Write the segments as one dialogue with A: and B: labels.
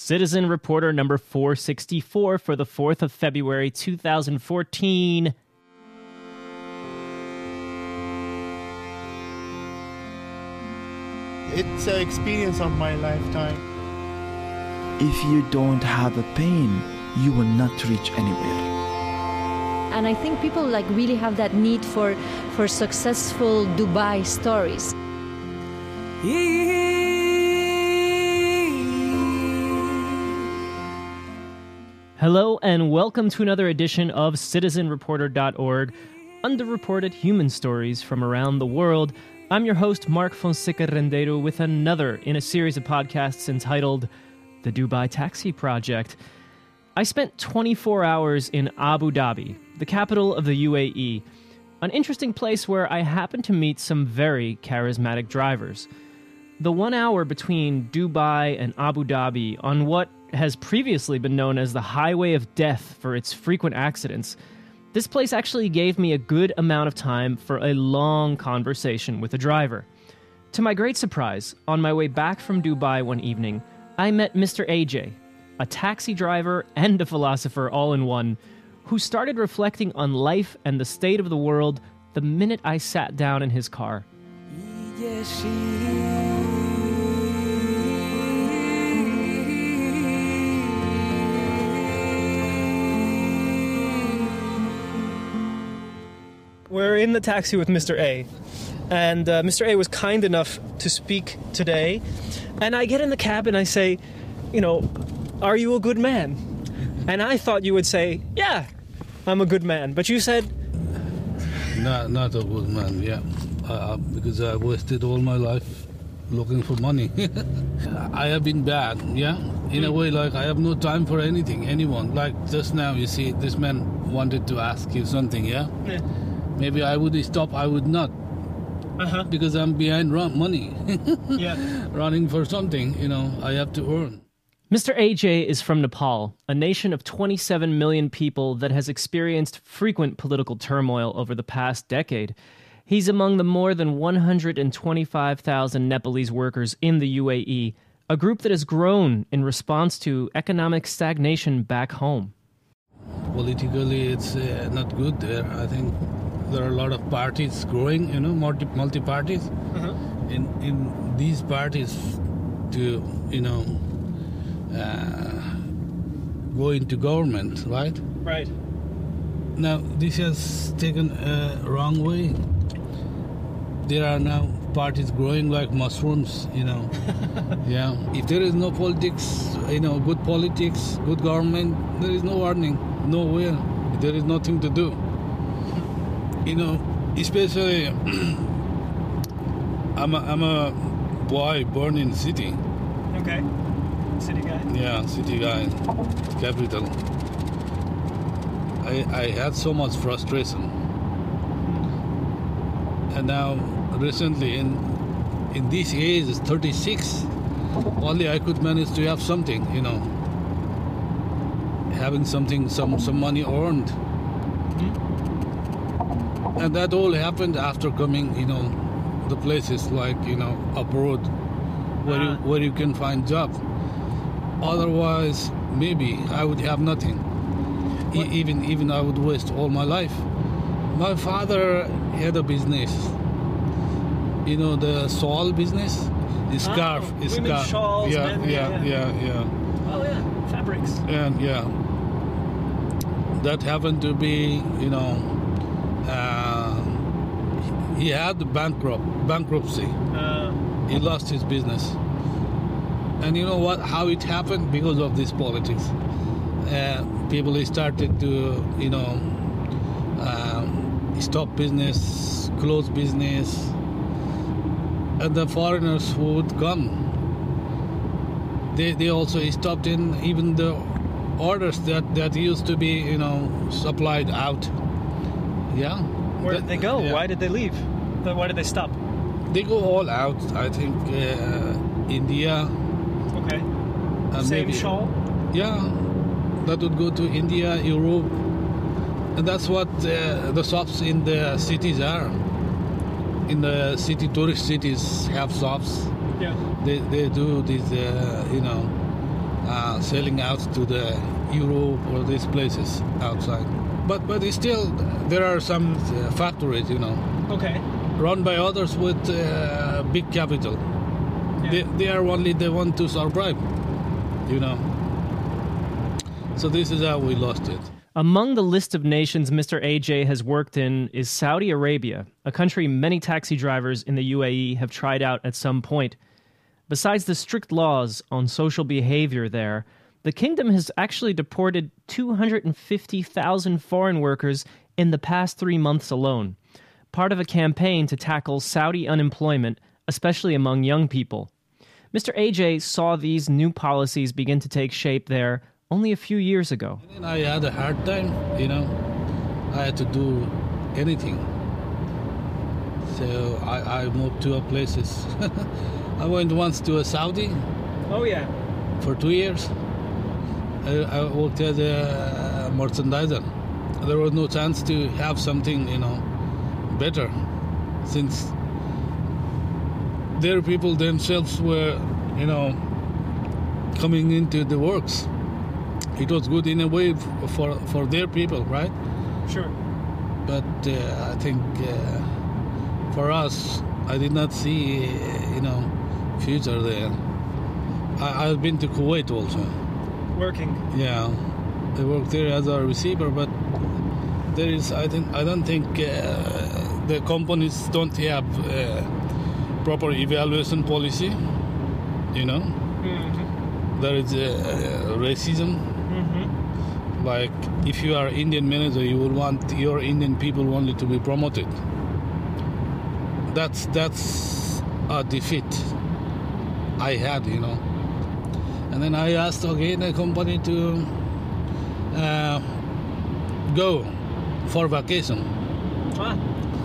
A: Citizen Reporter number 464 for the 4th of February 2014.
B: It's an experience of my lifetime.
C: If you don't have a pain, you will not reach anywhere.
D: And I think people like really have that need for for successful Dubai stories.
A: Hello, and welcome to another edition of CitizenReporter.org, underreported human stories from around the world. I'm your host, Mark Fonseca Rendeiro, with another in a series of podcasts entitled The Dubai Taxi Project. I spent 24 hours in Abu Dhabi, the capital of the UAE, an interesting place where I happened to meet some very charismatic drivers. The one hour between Dubai and Abu Dhabi on what has previously been known as the Highway of Death for its frequent accidents, this place actually gave me a good amount of time for a long conversation with a driver. To my great surprise, on my way back from Dubai one evening, I met Mr. AJ, a taxi driver and a philosopher all in one, who started reflecting on life and the state of the world the minute I sat down in his car. We're in the taxi with Mr. A, and uh, Mr. A was kind enough to speak today. And I get in the cab and I say, you know, are you a good man? And I thought you would say, yeah, I'm a good man. But you said,
E: Not, not a good man, yeah. Uh, because I wasted all my life looking for money. I have been bad, yeah. In a way, like I have no time for anything, anyone. Like just now, you see, this man wanted to ask you something, yeah.
A: Yeah.
E: Maybe I would stop. I would not,
A: uh huh,
E: because I'm behind run money,
A: yeah.
E: running for something. You know, I have to earn.
A: Mr. AJ is from Nepal, a nation of 27 million people that has experienced frequent political turmoil over the past decade. He's among the more than 125,000 Nepalese workers in the UAE, a group that has grown in response to economic stagnation back home.
E: Politically, it's uh, not good there. I think there are a lot of parties growing. You know, multi multi parties. In in these parties, to you know, uh, go into government, right?
A: Right.
E: Now this has taken a wrong way. There are now parties growing like mushrooms, you know. yeah. If there is no politics, you know, good politics, good government, there is no warning, nowhere. There is nothing to do. You know, especially I'm a, I'm a boy born in city.
A: Okay. City guy.
E: Yeah, city guy, capital. I, I had so much frustration. And now, recently, in in this age, 36, only I could manage to have something, you know, having something, some some money earned. And that all happened after coming, you know, the places like you know abroad, where you
A: Ah.
E: where you can find job. Otherwise, maybe I would have nothing. E- even even I would waste all my life. My father had a business. You know the shawl business, the scarf,
A: Oh,
E: scarf.
A: shawls,
E: yeah,
A: men-
E: yeah,
A: yeah.
E: yeah, yeah,
A: Oh yeah, fabrics.
E: and yeah. That happened to be, you know, he had bankrupt bankruptcy.
A: Uh,
E: He lost his business. And you know what? How it happened? Because of this politics. Uh, people started to, you know, um, stop business, close business, and the foreigners who would come, they, they also stopped in even the orders that, that used to be, you know, supplied out. Yeah.
A: where did they go?
E: yeah.
A: Why did they leave? Then Why did they stop?
E: They go all out. I think uh, India.
A: Okay.
E: and
A: Same
E: maybe-
A: shawl.
E: Yeah, that would go to India, Europe, and that's what uh, the shops in the cities are. In the city, tourist cities have shops.
A: Yeah.
E: They, they do these, uh, you know, uh, uh, selling out to the Europe or these places outside. But but still there are some uh, factories, you know,
A: Okay.
E: Run by others with uh, big capital. They, they are only the one to survive, you know. So this is how we lost it.
A: Among the list of nations Mr. AJ has worked in is Saudi Arabia, a country many taxi drivers in the UAE have tried out at some point. Besides the strict laws on social behavior there, the kingdom has actually deported 250,000 foreign workers in the past three months alone, part of a campaign to tackle Saudi unemployment, especially among young people. Mr. AJ saw these new policies begin to take shape there only a few years ago.
E: And I had a hard time, you know. I had to do anything. So I, I moved to a places. I went once to a Saudi
A: Oh, yeah.
E: for two years. I, I worked as a merchandiser. There was no chance to have something, you know, better, since their people themselves were, you know, coming into the works. It was good in a way for for their people, right?
A: Sure.
E: But uh, I think uh, for us, I did not see, uh, you know, future there. I, I've been to Kuwait also.
A: Working.
E: Yeah, I worked there as a receiver, but there is I think I don't think uh, the companies don't have uh, proper evaluation policy. You know, there is uh, racism. Like if you are Indian manager, you will want your Indian people only to be promoted. That's that's a defeat I had, you know. And then I asked again the company to uh, go for vacation.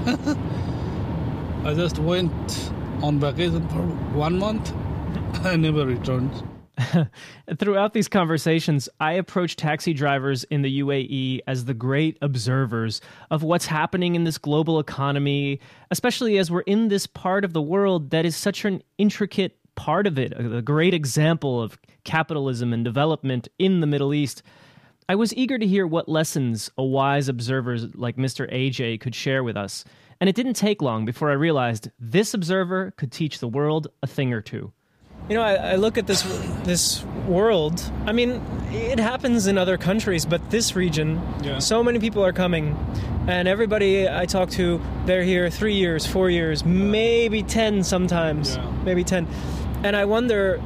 E: I just went on vacation for one month. I never returned.
A: Throughout these conversations, I approach taxi drivers in the UAE as the great observers of what's happening in this global economy, especially as we're in this part of the world that is such an intricate part of it, a great example of capitalism and development in the Middle East. I was eager to hear what lessons a wise observer like Mr. AJ could share with us. And it didn't take long before I realized this observer could teach the world a thing or two. You know, I, I look at this this world. I mean, it happens in other countries, but this region,
B: Yeah.
A: so many people are coming, and everybody I talk to, they're here three years, four years, maybe ten sometimes,
B: Yeah.
A: maybe ten, and I wonder,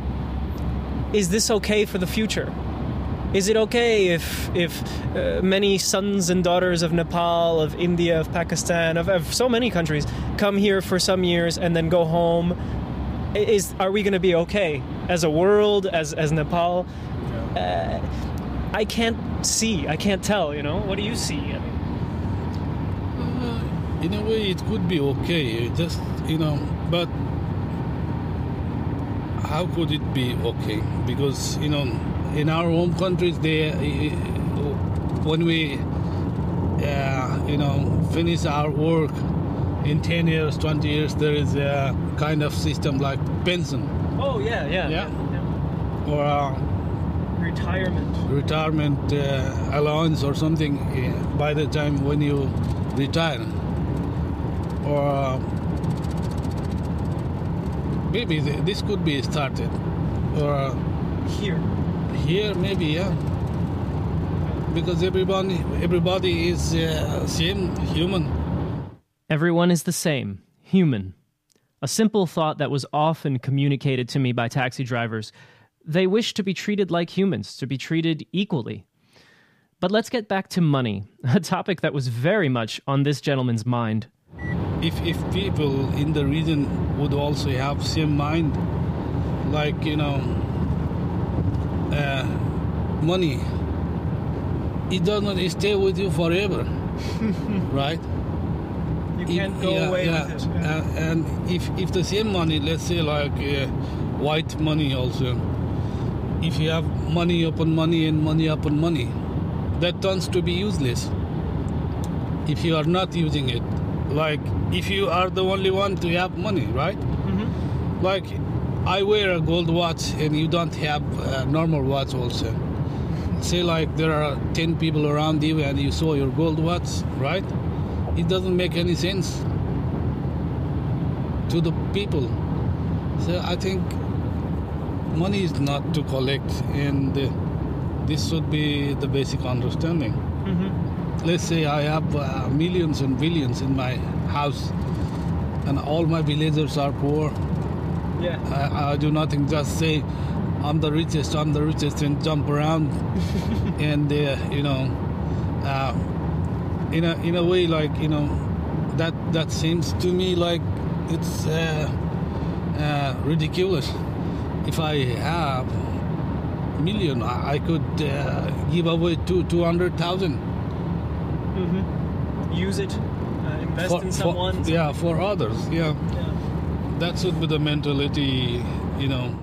A: is this okay for the future? Is it okay if if uh, many sons and daughters of Nepal, of India, of Pakistan, of, of so many countries come here for some years and then go home? Is are we going to be okay as a world, as as Nepal? Uh, I can't see. I can't tell. You know. What do you see? I mean,
E: In a way, it could be okay. Just you know, but how could it be okay? Because you know, in our home countries, they when we uh, you know finish our work in 10 years 20 years there is a kind of system like pension
A: oh yeah, yeah,
E: Yeah. or uh,
A: Retirement.
E: retirement uh, allowance or something uh, by the time when you retire or uh, maybe this could be started or uh,
A: Here.
E: Here maybe yeah because everybody everybody is uh, same human
A: Everyone is the same, human. A simple thought that was often communicated to me by taxi drivers. They wish to be treated like humans, to be treated equally. But let's get back to money, a topic that was very much on this gentleman's mind.
E: if if people in the region would also have same mind like you know uh, money. It does not stay with you forever right?
A: You
E: If- yeah, yeah. Uh, and if if the same money let's say like uh, white money also if you have money upon money and money upon money that turns to be useless. If you are not using it. Like if you are the only one to have money right? Like I wear a gold watch and you don't have a normal watch also. Say like there are 10 people around you and you saw your gold watch, right? It doesn't make any sense to the people. So I think money is not to collect and uh, this should be the basic understanding. Let's say I have uh, millions and billions in my house and all my villagers are poor
A: Yeah.
E: I, I do nothing, just say, I'm the richest, I'm the richest, and jump around. and, uh, you know, uh, in, a, in a way, like, you know, that, that seems to me like it's uh, uh, ridiculous. If I have a million, I, I could uh, give away two, 200,000
A: Use it. Uh, invest
E: for,
A: in
E: for-
A: someone.
E: yeah, for others, yeah. That should be the mentality, you know.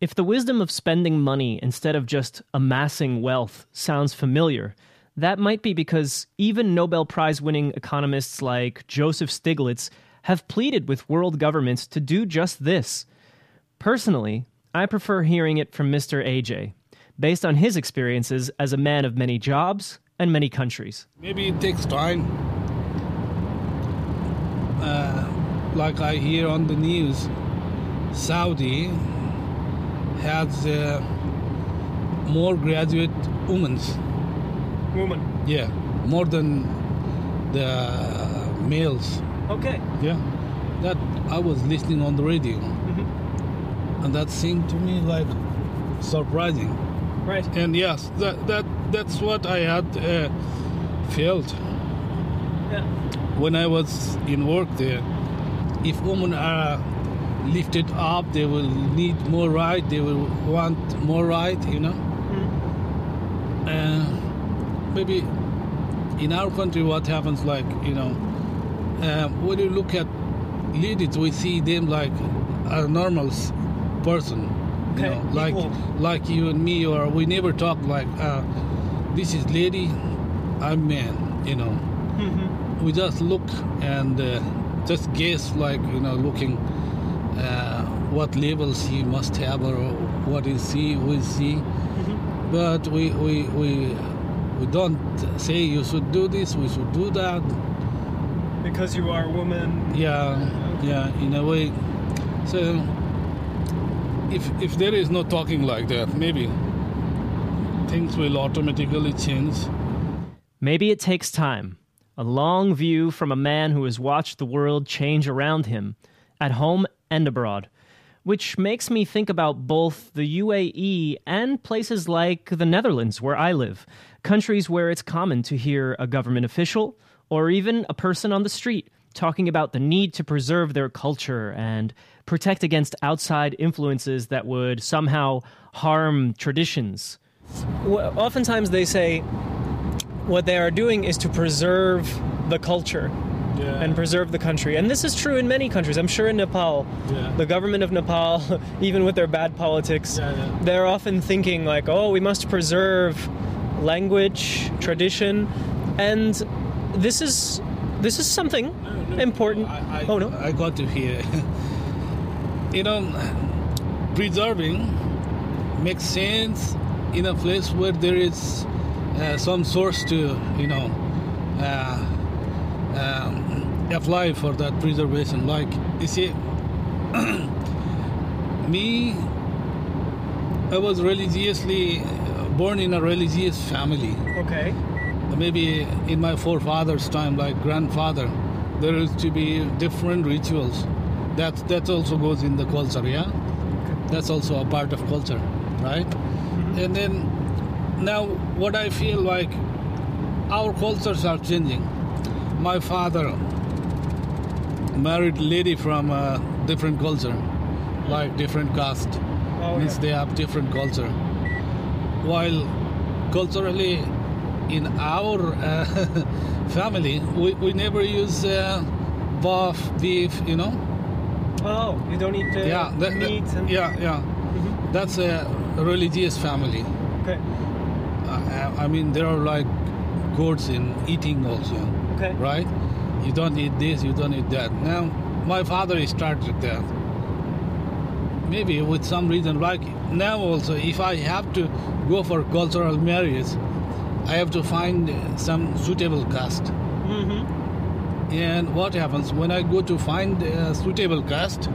A: If the wisdom of spending money instead of just amassing wealth sounds familiar, that might be because even Nobel Prize winning economists like Joseph Stiglitz have pleaded with world governments to do just this. Personally, I prefer hearing it from Mr. AJ, based on his experiences as a man of many jobs and many countries.
E: Maybe it takes time. Uh, like I hear on the news, Saudi has uh, more graduate women.
A: Woman.
E: Yeah, more than the males.
A: Okay.
E: Yeah, that I was listening on the radio, and that seemed to me like surprising.
A: Right.
E: And yes, that that that's what I had uh, felt
A: Yeah.
E: when I was in work there. If women are lifted up, they will need more right. They will want more right. You know. Uh, maybe in our country, what happens, like you know, uh, when you look at ladies, we see them like a normal person. You
A: Okay,
E: know, like
A: equal.
E: like you and me, or we never talk like, uh, this is lady, I'm man. You know, we just look and uh, just guess, like you know, looking uh, what levels he must have or what is he, who is he. See. But we we we we don't say you should do this, we should do that.
A: Because you are a woman.
E: Yeah, yeah, in a way. So if if there is no talking like that, maybe things will automatically change.
A: Maybe it takes time. A long view from a man who has watched the world change around him, at home and abroad. Which makes me think about both the UAE and places like the Netherlands, where I live, countries where it's common to hear a government official or even a person on the street talking about the need to preserve their culture and protect against outside influences that would somehow harm traditions. Oftentimes they say, what they are doing is to preserve the culture and preserve the country. And this is true in many countries. I'm sure in Nepal,
E: Yeah.
A: the government of Nepal, even with their bad politics,
E: Yeah, yeah.
A: they're often thinking like, "Oh, we must preserve language, tradition." And this is this is something important.
E: I, I,
A: oh no.
E: I got to hear. you know, preserving makes sense in a place where there is uh, some source to, you know, uh, um, apply for that preservation. Like, you see, me, I was religiously born in a religious family
A: Okay.
E: maybe in my forefathers' time, like grandfather, there used to be different rituals. That that also goes in the culture, yeah. That's also a part of culture, right? And then now, what I feel like our cultures are changing. My father married lady from a different culture, like different caste.
A: Oh,
E: means they have different culture. While culturally, in our uh, family, we, we never use uh, buff beef, you know.
A: Oh, you don't eat uh,
E: yeah, that- that-
A: meat and
E: yeah, yeah. That's a religious family.
A: Okay.
E: I, mean, there are like codes in eating also,
A: Okay.
E: right? You don't eat this, you don't eat that. Now, my father started that. maybe with some reason like now also if i have to go for cultural marriage i have to find some suitable caste
A: Mm-hmm.
E: and what happens when i go to find a suitable caste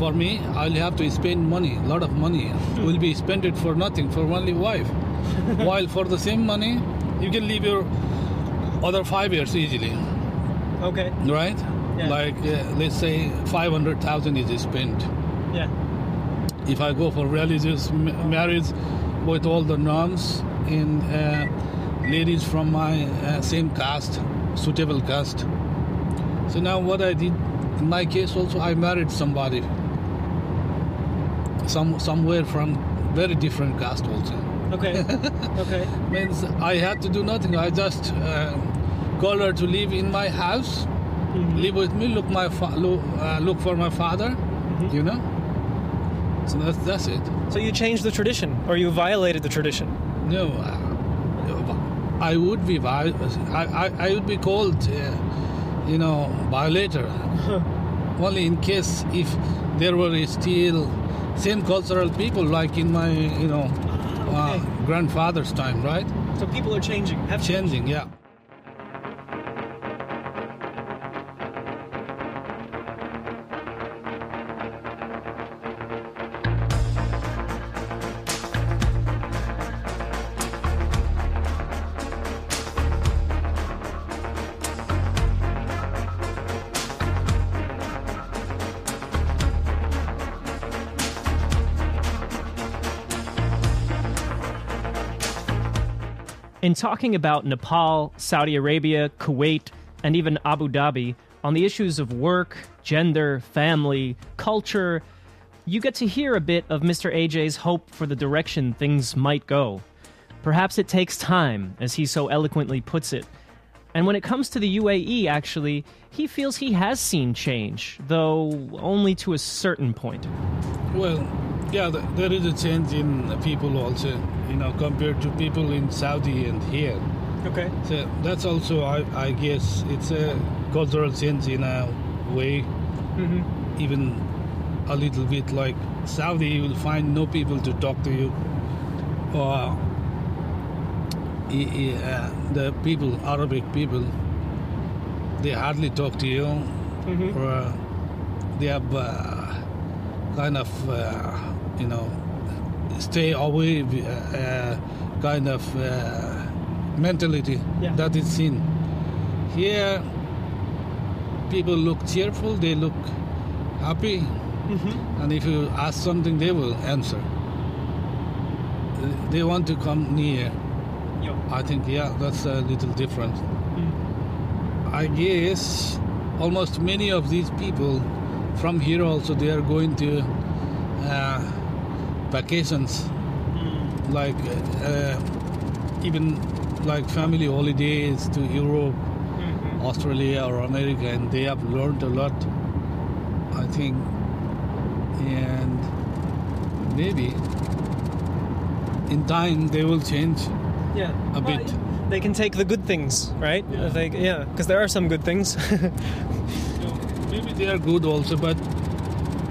E: for me i'll have to spend money a lot of money will be spent it for nothing for only wife while for the same money you can live your other five years easily
A: Okay.
E: right
A: Yeah.
E: like uh, let's say 500000 is spent
A: Yeah.
E: if I go for religious marriage with all the norms in uh, ladies from my uh, same caste, suitable caste. So now what I did in my case also I married somebody some somewhere from very different caste also.
A: Okay. okay.
E: Means I had to do nothing. I just uh, call her to live in my house, live with me, look my fa- look, uh, look for my father, you know. So that's that's it.
A: So you changed the tradition, or you violated the tradition.
E: No, uh, I would be I, I, I would be called, uh, you know, violator. Only in case if there were still same cultural people like in my you know uh, grandfather's time, right?
A: So people are changing. Have
E: Changing, yeah.
A: Talking about Nepal, Saudi Arabia, Kuwait, and even Abu Dhabi on the issues of work, gender, family, culture, you get to hear a bit of Mr. AJ's hope for the direction things might go. Perhaps it takes time, as he so eloquently puts it. And when it comes to the UAE, actually, he feels he has seen change, though only to a certain point.
E: Well, yeah, there is a change in people also, you know, compared to people in Saudi and here.
A: Okay.
E: So that's also, I, I guess, it's a cultural change in a way,
A: Mm-hmm.
E: even a little bit like Saudi, you will find no people to talk to you, or uh, the people, Arabic people, they hardly talk to you,
A: Mm-hmm.
E: or they have uh, kind of, uh, you know, stay away uh, uh, kind of uh, mentality
A: Yeah.
E: that is seen. Here, people look cheerful, they look happy,
A: Mm-hmm.
E: and if you ask something, they will answer. They want to come near.
A: Yo.
E: I think, yeah, that's a little different.
A: Mm.
E: I guess almost many of these people from here also they are going to uh, vacations,
A: Mm.
E: like uh, even like family holidays to Europe,
A: Mm-hmm.
E: Australia, or America, and they have learned a lot. I think, and maybe in time they will change.
A: Yeah,
E: A
A: Well,
E: bit.
A: They can take the good things, right?
E: Yeah.
A: They, yeah, because there are some good things.
E: Maybe they are good also, but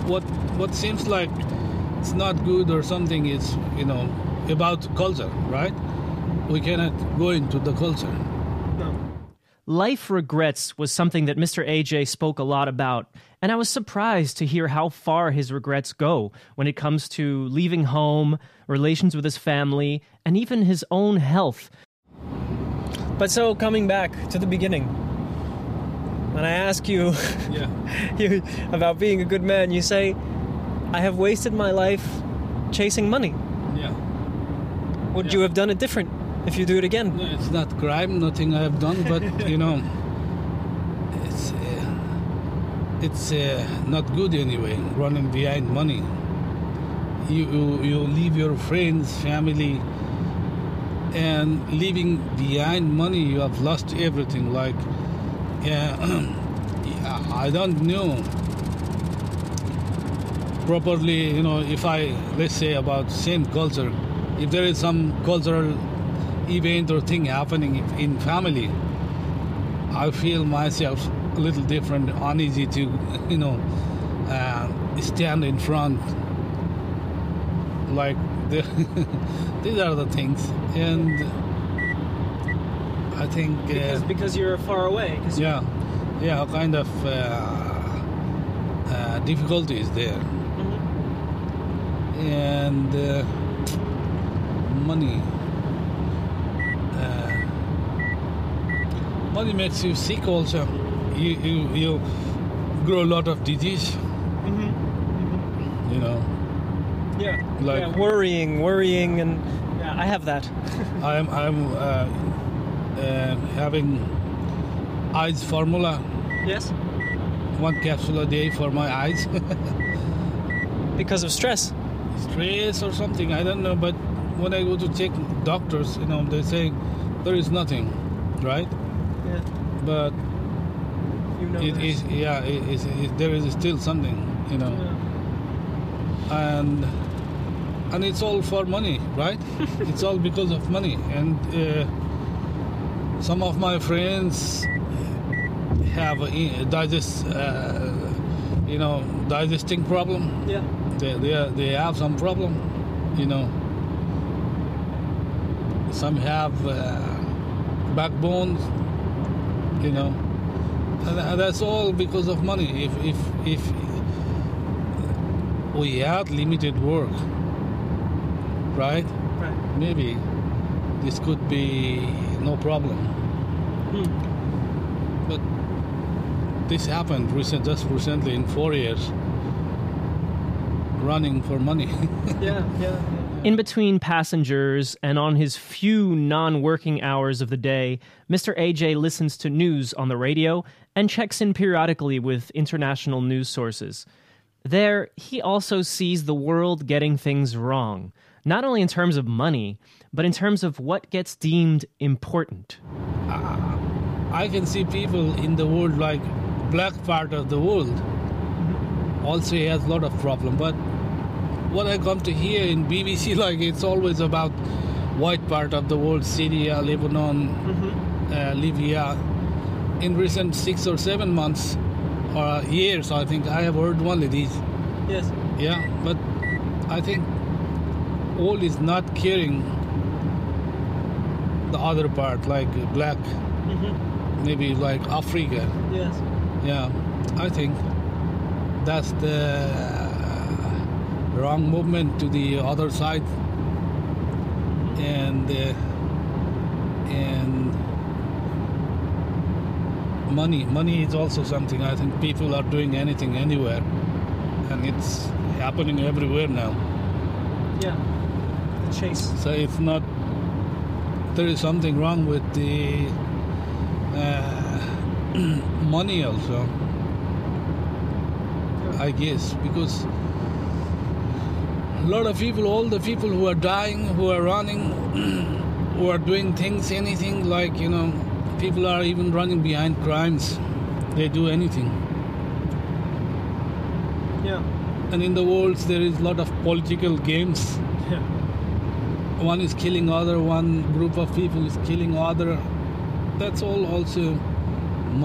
E: what what seems like it's not good or something is you know about culture, right? We cannot go into the culture.
A: Life regrets was something that Mr. AJ spoke a lot about, and I was surprised to hear how far his regrets go when it comes to leaving home, relations with his family, and even his own health. But so, coming back to the beginning, when I ask you,
E: Yeah.
A: you about being a good man, you say, I have wasted my life chasing money.
E: Yeah.
A: Would
E: Yeah.
A: you have done it different if you do it again?
E: No, it's not crime, nothing I have done, but you know, it's uh, it's uh, not good anyway. Running behind money, you, you you leave your friends, family, and leaving behind money, you have lost everything. Like, yeah, I don't know properly. You know, if I let's say about same culture, if there is some cultural event or thing happening in family, I feel myself a little different, uneasy to, you know, uh, stand in front. Like the, these are the things, and I think uh,
A: Because, because you're far away. 'cause
E: yeah, yeah, a kind of uh, uh, difficulties there, and uh, money. Uh, money makes you sick also. You you you grow a lot of disease. You know,
A: Yeah.
E: Like-
A: yeah, worrying, worrying, and yeah, I have that.
E: I'm I'm uh, uh, having eyes formula,
A: yes.
E: one capsule a day for my eyes.
A: Because of stress.
E: Stress or something i don't know but when i go to check doctors you know they say there is nothing right
A: Yeah.
E: but
A: You know.
E: it is yeah it is it, there is still something you know and and it's all for money right it's all because of money and uh, some of my friends have a digest uh, you know digesting problem
A: Yeah.
E: They, they, they have some problem, you know. Some have uh, backbones, you know. And that's all because of money. If, if, if we had limited work, right?
A: Right.
E: Maybe this could be no problem. Hmm. But this happened recent, just recently in four years running for money.
A: Yeah, yeah. In between passengers and on his few non working hours of the day, Mr. AJ listens to news on the radio and checks in periodically with international news sources. There, he also sees the world getting things wrong, not only in terms of money, but in terms of what gets deemed important.
E: I can see people in the world like black part of the world also he has a lot of problem. But what I come to hear in BBC, like it's always about white part of the world, Syria, Lebanon, uh, Libya. In recent six or seven months or years, I think I have heard only these.
A: Yes.
E: Yeah, but I think all is not caring the other part, like black, maybe like Africa.
A: Yes.
E: Yeah, I think that's the wrong movement to the other side, and uh, and money. Money is also something I think people are doing anything anywhere, and it's happening everywhere now.
A: Yeah. The chase.
E: So it's not. There is something wrong with the uh, money also. I guess because lot of people, all the people who are dying, who are running, who are doing things, anything like you know, people are even running behind crimes. They do anything.
A: Yeah.
E: And in the world, there is a lot of political games.
A: Yeah.
E: one is killing other one group of people is killing other that's all also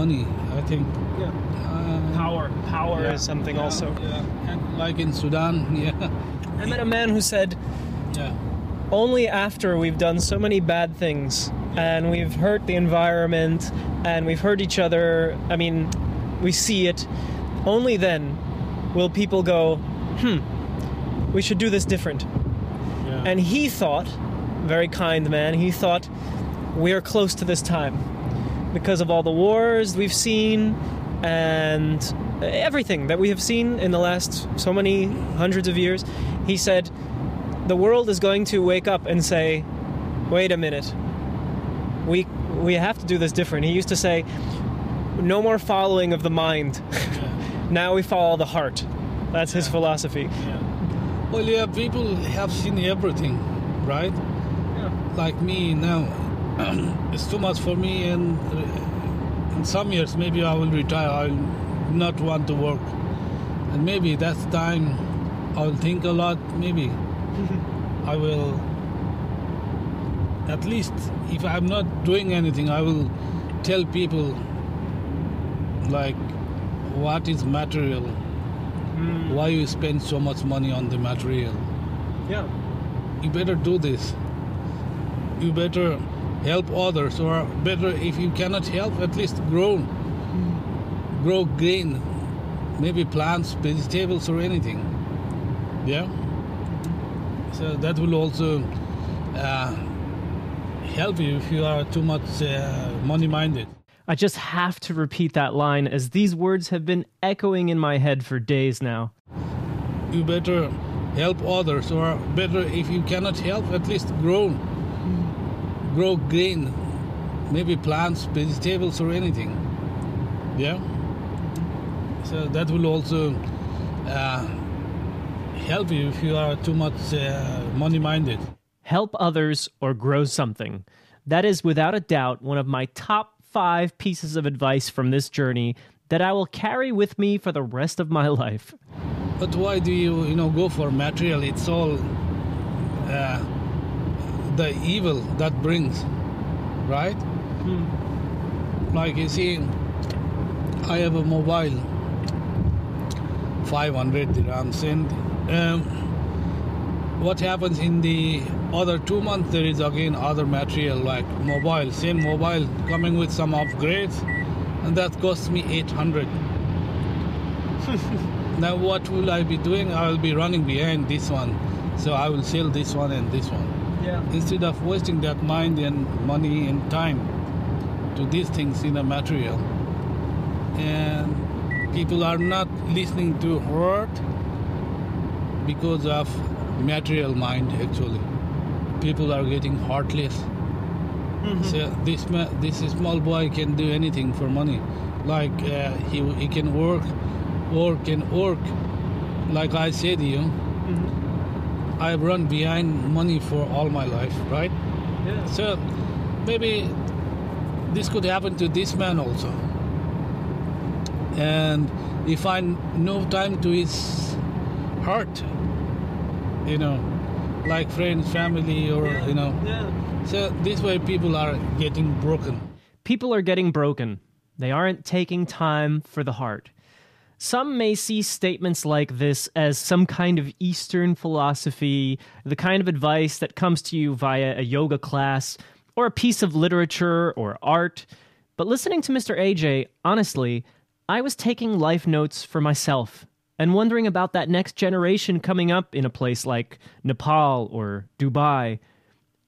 E: money i think
A: Yeah.
E: uh,
A: Power. Power
E: yeah,
A: is something
E: yeah,
A: also.
E: yeah. And like in sudan yeah
A: I met a man who said,
E: yeah.
A: Only after we've done so many bad things and we've hurt the environment and we've hurt each other, I mean, we see it, only then will people go, hmm, we should do this different.
E: yeah.
A: And he thought, very kind man, he thought, we're close to this time because of all the wars we've seen and everything that we have seen in the last so many hundreds of years. He said, the world is going to wake up and say, wait a minute, we, we have to do this different. He used to say, no more following of the mind. now we follow the heart. That's his philosophy.
E: well yeah people have seen everything right like me now it's too much for me and uh, in some years maybe i will retire i'll not want to work and maybe that's time i'll think a lot maybe i will at least if i'm not doing anything i will tell people like what is material hmm. Why you spend so much money on the material?
A: Yeah.
E: You better do this. You better help others, or better if you cannot help, at least grow, grow grain, maybe plants, vegetables, or anything. Yeah. So that will also uh, help you if you are too much uh, money-minded.
A: I just have to repeat that line as these words have been echoing in my head for days now.
E: you better help others or better if you cannot help at least grow grow grain maybe plants vegetables or anything yeah so that will also uh, help you if you are too much uh, money minded
A: Help others or grow something. That is without a doubt one of my top five pieces of advice from this journey that I will carry with me for the rest of my life.
E: But why do you, you know, go for material? It's all uh, the evil that brings, right? Like you see, I have a mobile, 500 dirhams, and um, what happens in the other two months? There is again other material like mobile, same mobile coming with some upgrades, and that costs me 800. Now, what will I be doing? I will be running behind this one. So I will sell this one and this one.
A: Yeah.
E: Instead of wasting that mind and money and time to these things in a material. And people are not listening to word because of material mind actually. People are getting heartless. So this ma- this small boy can do anything for money, like uh, he he can work, work and work. Like I said, you, I've run behind money for all my life, right?
A: Yeah.
E: So maybe this could happen to this man also. And he find no time to his heart, you know, like friends, family, or you know.
A: Yeah.
E: So this way, people are getting broken.
A: People are getting broken. They aren't taking time for the heart. Some may see statements like this as some kind of Eastern philosophy, the kind of advice that comes to you via a yoga class or a piece of literature or art. But listening to Mr. AJ, honestly, I was taking life notes for myself and wondering about that next generation coming up in a place like Nepal or Dubai.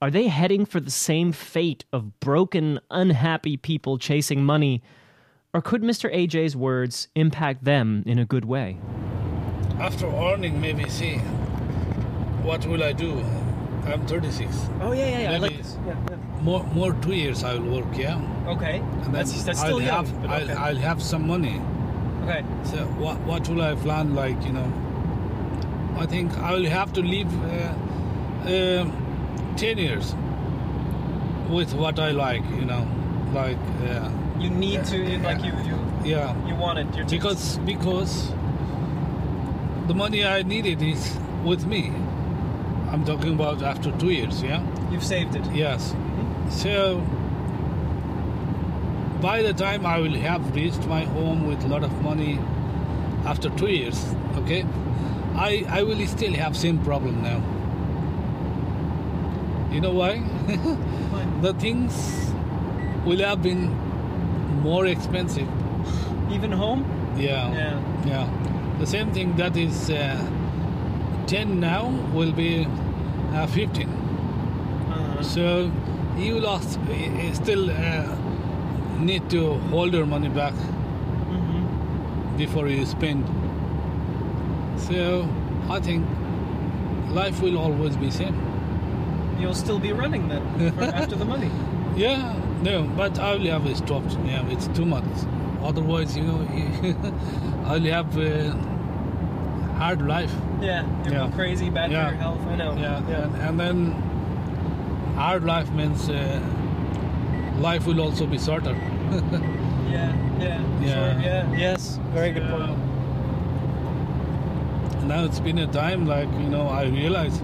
A: Are they heading for the same fate of broken, unhappy people chasing money? Or could Mr. AJ's words impact them in a good way?
E: After earning, maybe see what will I do. I'm 36.
A: Oh, yeah, yeah,
E: I like Maybe- this. More, more two years I will work. Yeah,
A: Okay.
E: and then I'll have I'll, I'll have some money.
A: okay.
E: So what what will I plan? Like you know, I think I will have to live uh, uh, ten years with what I like. You know, like uh,
A: You need to, like, you, you,
E: yeah,
A: you want it. You're
E: because because the money I needed is with me. I'm talking about after two years. Yeah.
A: you've saved it.
E: Yes. So by the time I will have reached my home with a lot of money after two years, okay, I I will still have same problem now. You know why? the things will have been more expensive.
A: Even home?
E: Yeah.
A: Yeah.
E: Yeah. The same thing that is uh, 10 now will be uh, 15.
A: Uh,
E: So you lost, you still uh, need to hold your money back
A: mhm.
E: before you spend. So I think life will always be same.
A: You'll still be running then after the money.
E: Yeah, no, but I will have stopped. Yeah, it's too much. Otherwise, you know, I'll have a hard life.
A: Yeah.
E: Yeah.
A: crazy, bad
E: Yeah.
A: for your health. I know.
E: Yeah, And, and then hard life means uh, life will also be shorter.
A: Yeah. Yeah.
E: Yeah.
A: Sure. Yeah. Yes. Very good point.
E: now it's been a time like you know I realize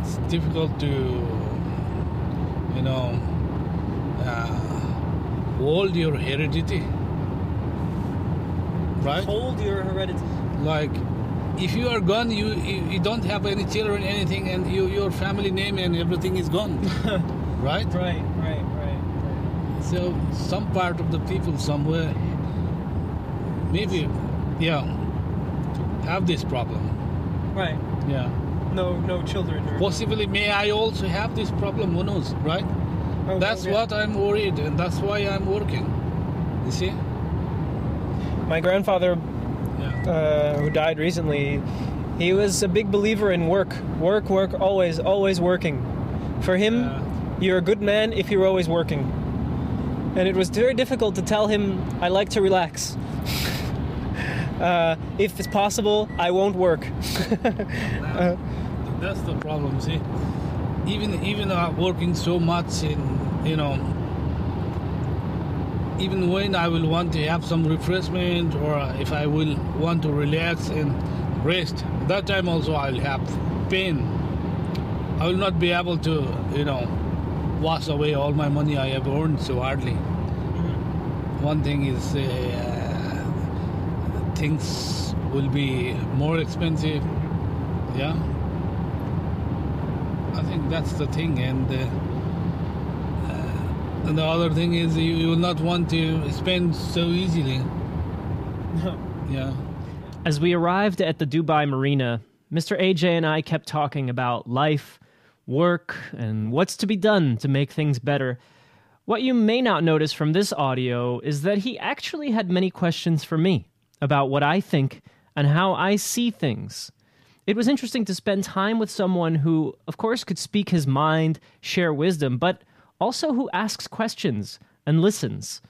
E: it's difficult to you know uh, hold your heredity right
A: Hold your heredity.
E: like if you are gone, you, you you don't have any children, anything, and you, your family name and everything is gone, right?
A: Right, right, right.
E: So some part of the people somewhere, maybe, yeah, have this problem.
A: Right.
E: Yeah.
A: No, no children. Or,
E: Possibly, may I also have this problem? Who knows, right?
A: Oh,
E: That's
A: yeah.
E: what I'm worried, and that's why I'm working. You see?
A: My grandfather. Uh, who died recently, he was a big believer in work. Work, work, always, always working. For him,
E: Yeah.
A: you're a good man if you're always working. And it was very difficult to tell him, I like to relax. uh, if it's possible, I won't work.
E: Now, that's the problem. See, even even uh, working so much in you know, even when I will want to have some refreshment or if I will want to relax and rest, that time also I'll have pain. I will not be able to you know wash away all my money I have earned so hardly. One thing is. Uh, things will be more expensive. Yeah. I think that's the thing, and uh, uh, and the other thing is you, you will not want to spend so easily. Yeah.
A: As we arrived at the Dubai marina, Mr. AJ and I kept talking about life, work, and what's to be done to make things better. What you may not notice from this audio is that he actually had many questions for me about what I think and how I see things. It was interesting to spend time with someone who, of course, could speak his mind, share wisdom, but also who asks questions and listens.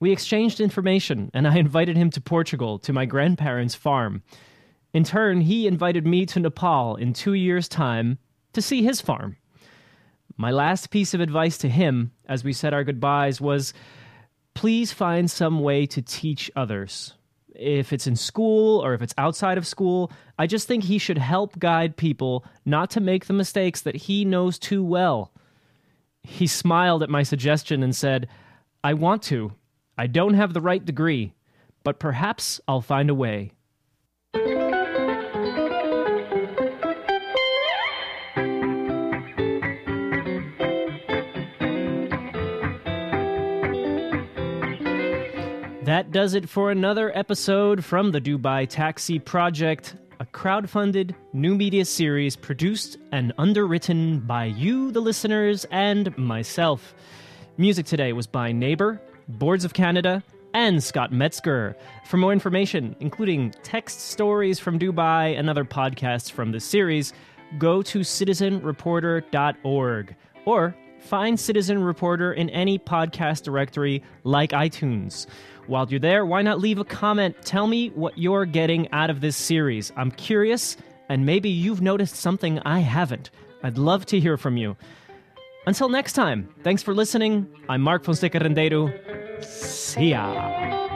A: We exchanged information, and I invited him to Portugal, to my grandparents' farm. In turn, he invited me to Nepal in two years' time to see his farm. My last piece of advice to him as we said our goodbyes was please find some way to teach others. If it's in school or if it's outside of school, I just think he should help guide people not to make the mistakes that he knows too well. He smiled at my suggestion and said, I want to. I don't have the right degree, but perhaps I'll find a way. That does it for another episode from the Dubai Taxi Project, a crowd-funded new media series produced and underwritten by you, the listeners, and myself. Music today was by Neighbor, Boards of Canada, and Scott Metzger. For more information, including text stories from Dubai and other podcasts from this series, go to citizenreporter.org or find Citizen Reporter in any podcast directory like iTunes. While you're there, why not leave a comment? Tell me what you're getting out of this series. I'm curious, and maybe you've noticed something I haven't. I'd love to hear from you. Until next time, thanks for listening. I'm Mark Fonseca Rendeiro. See ya.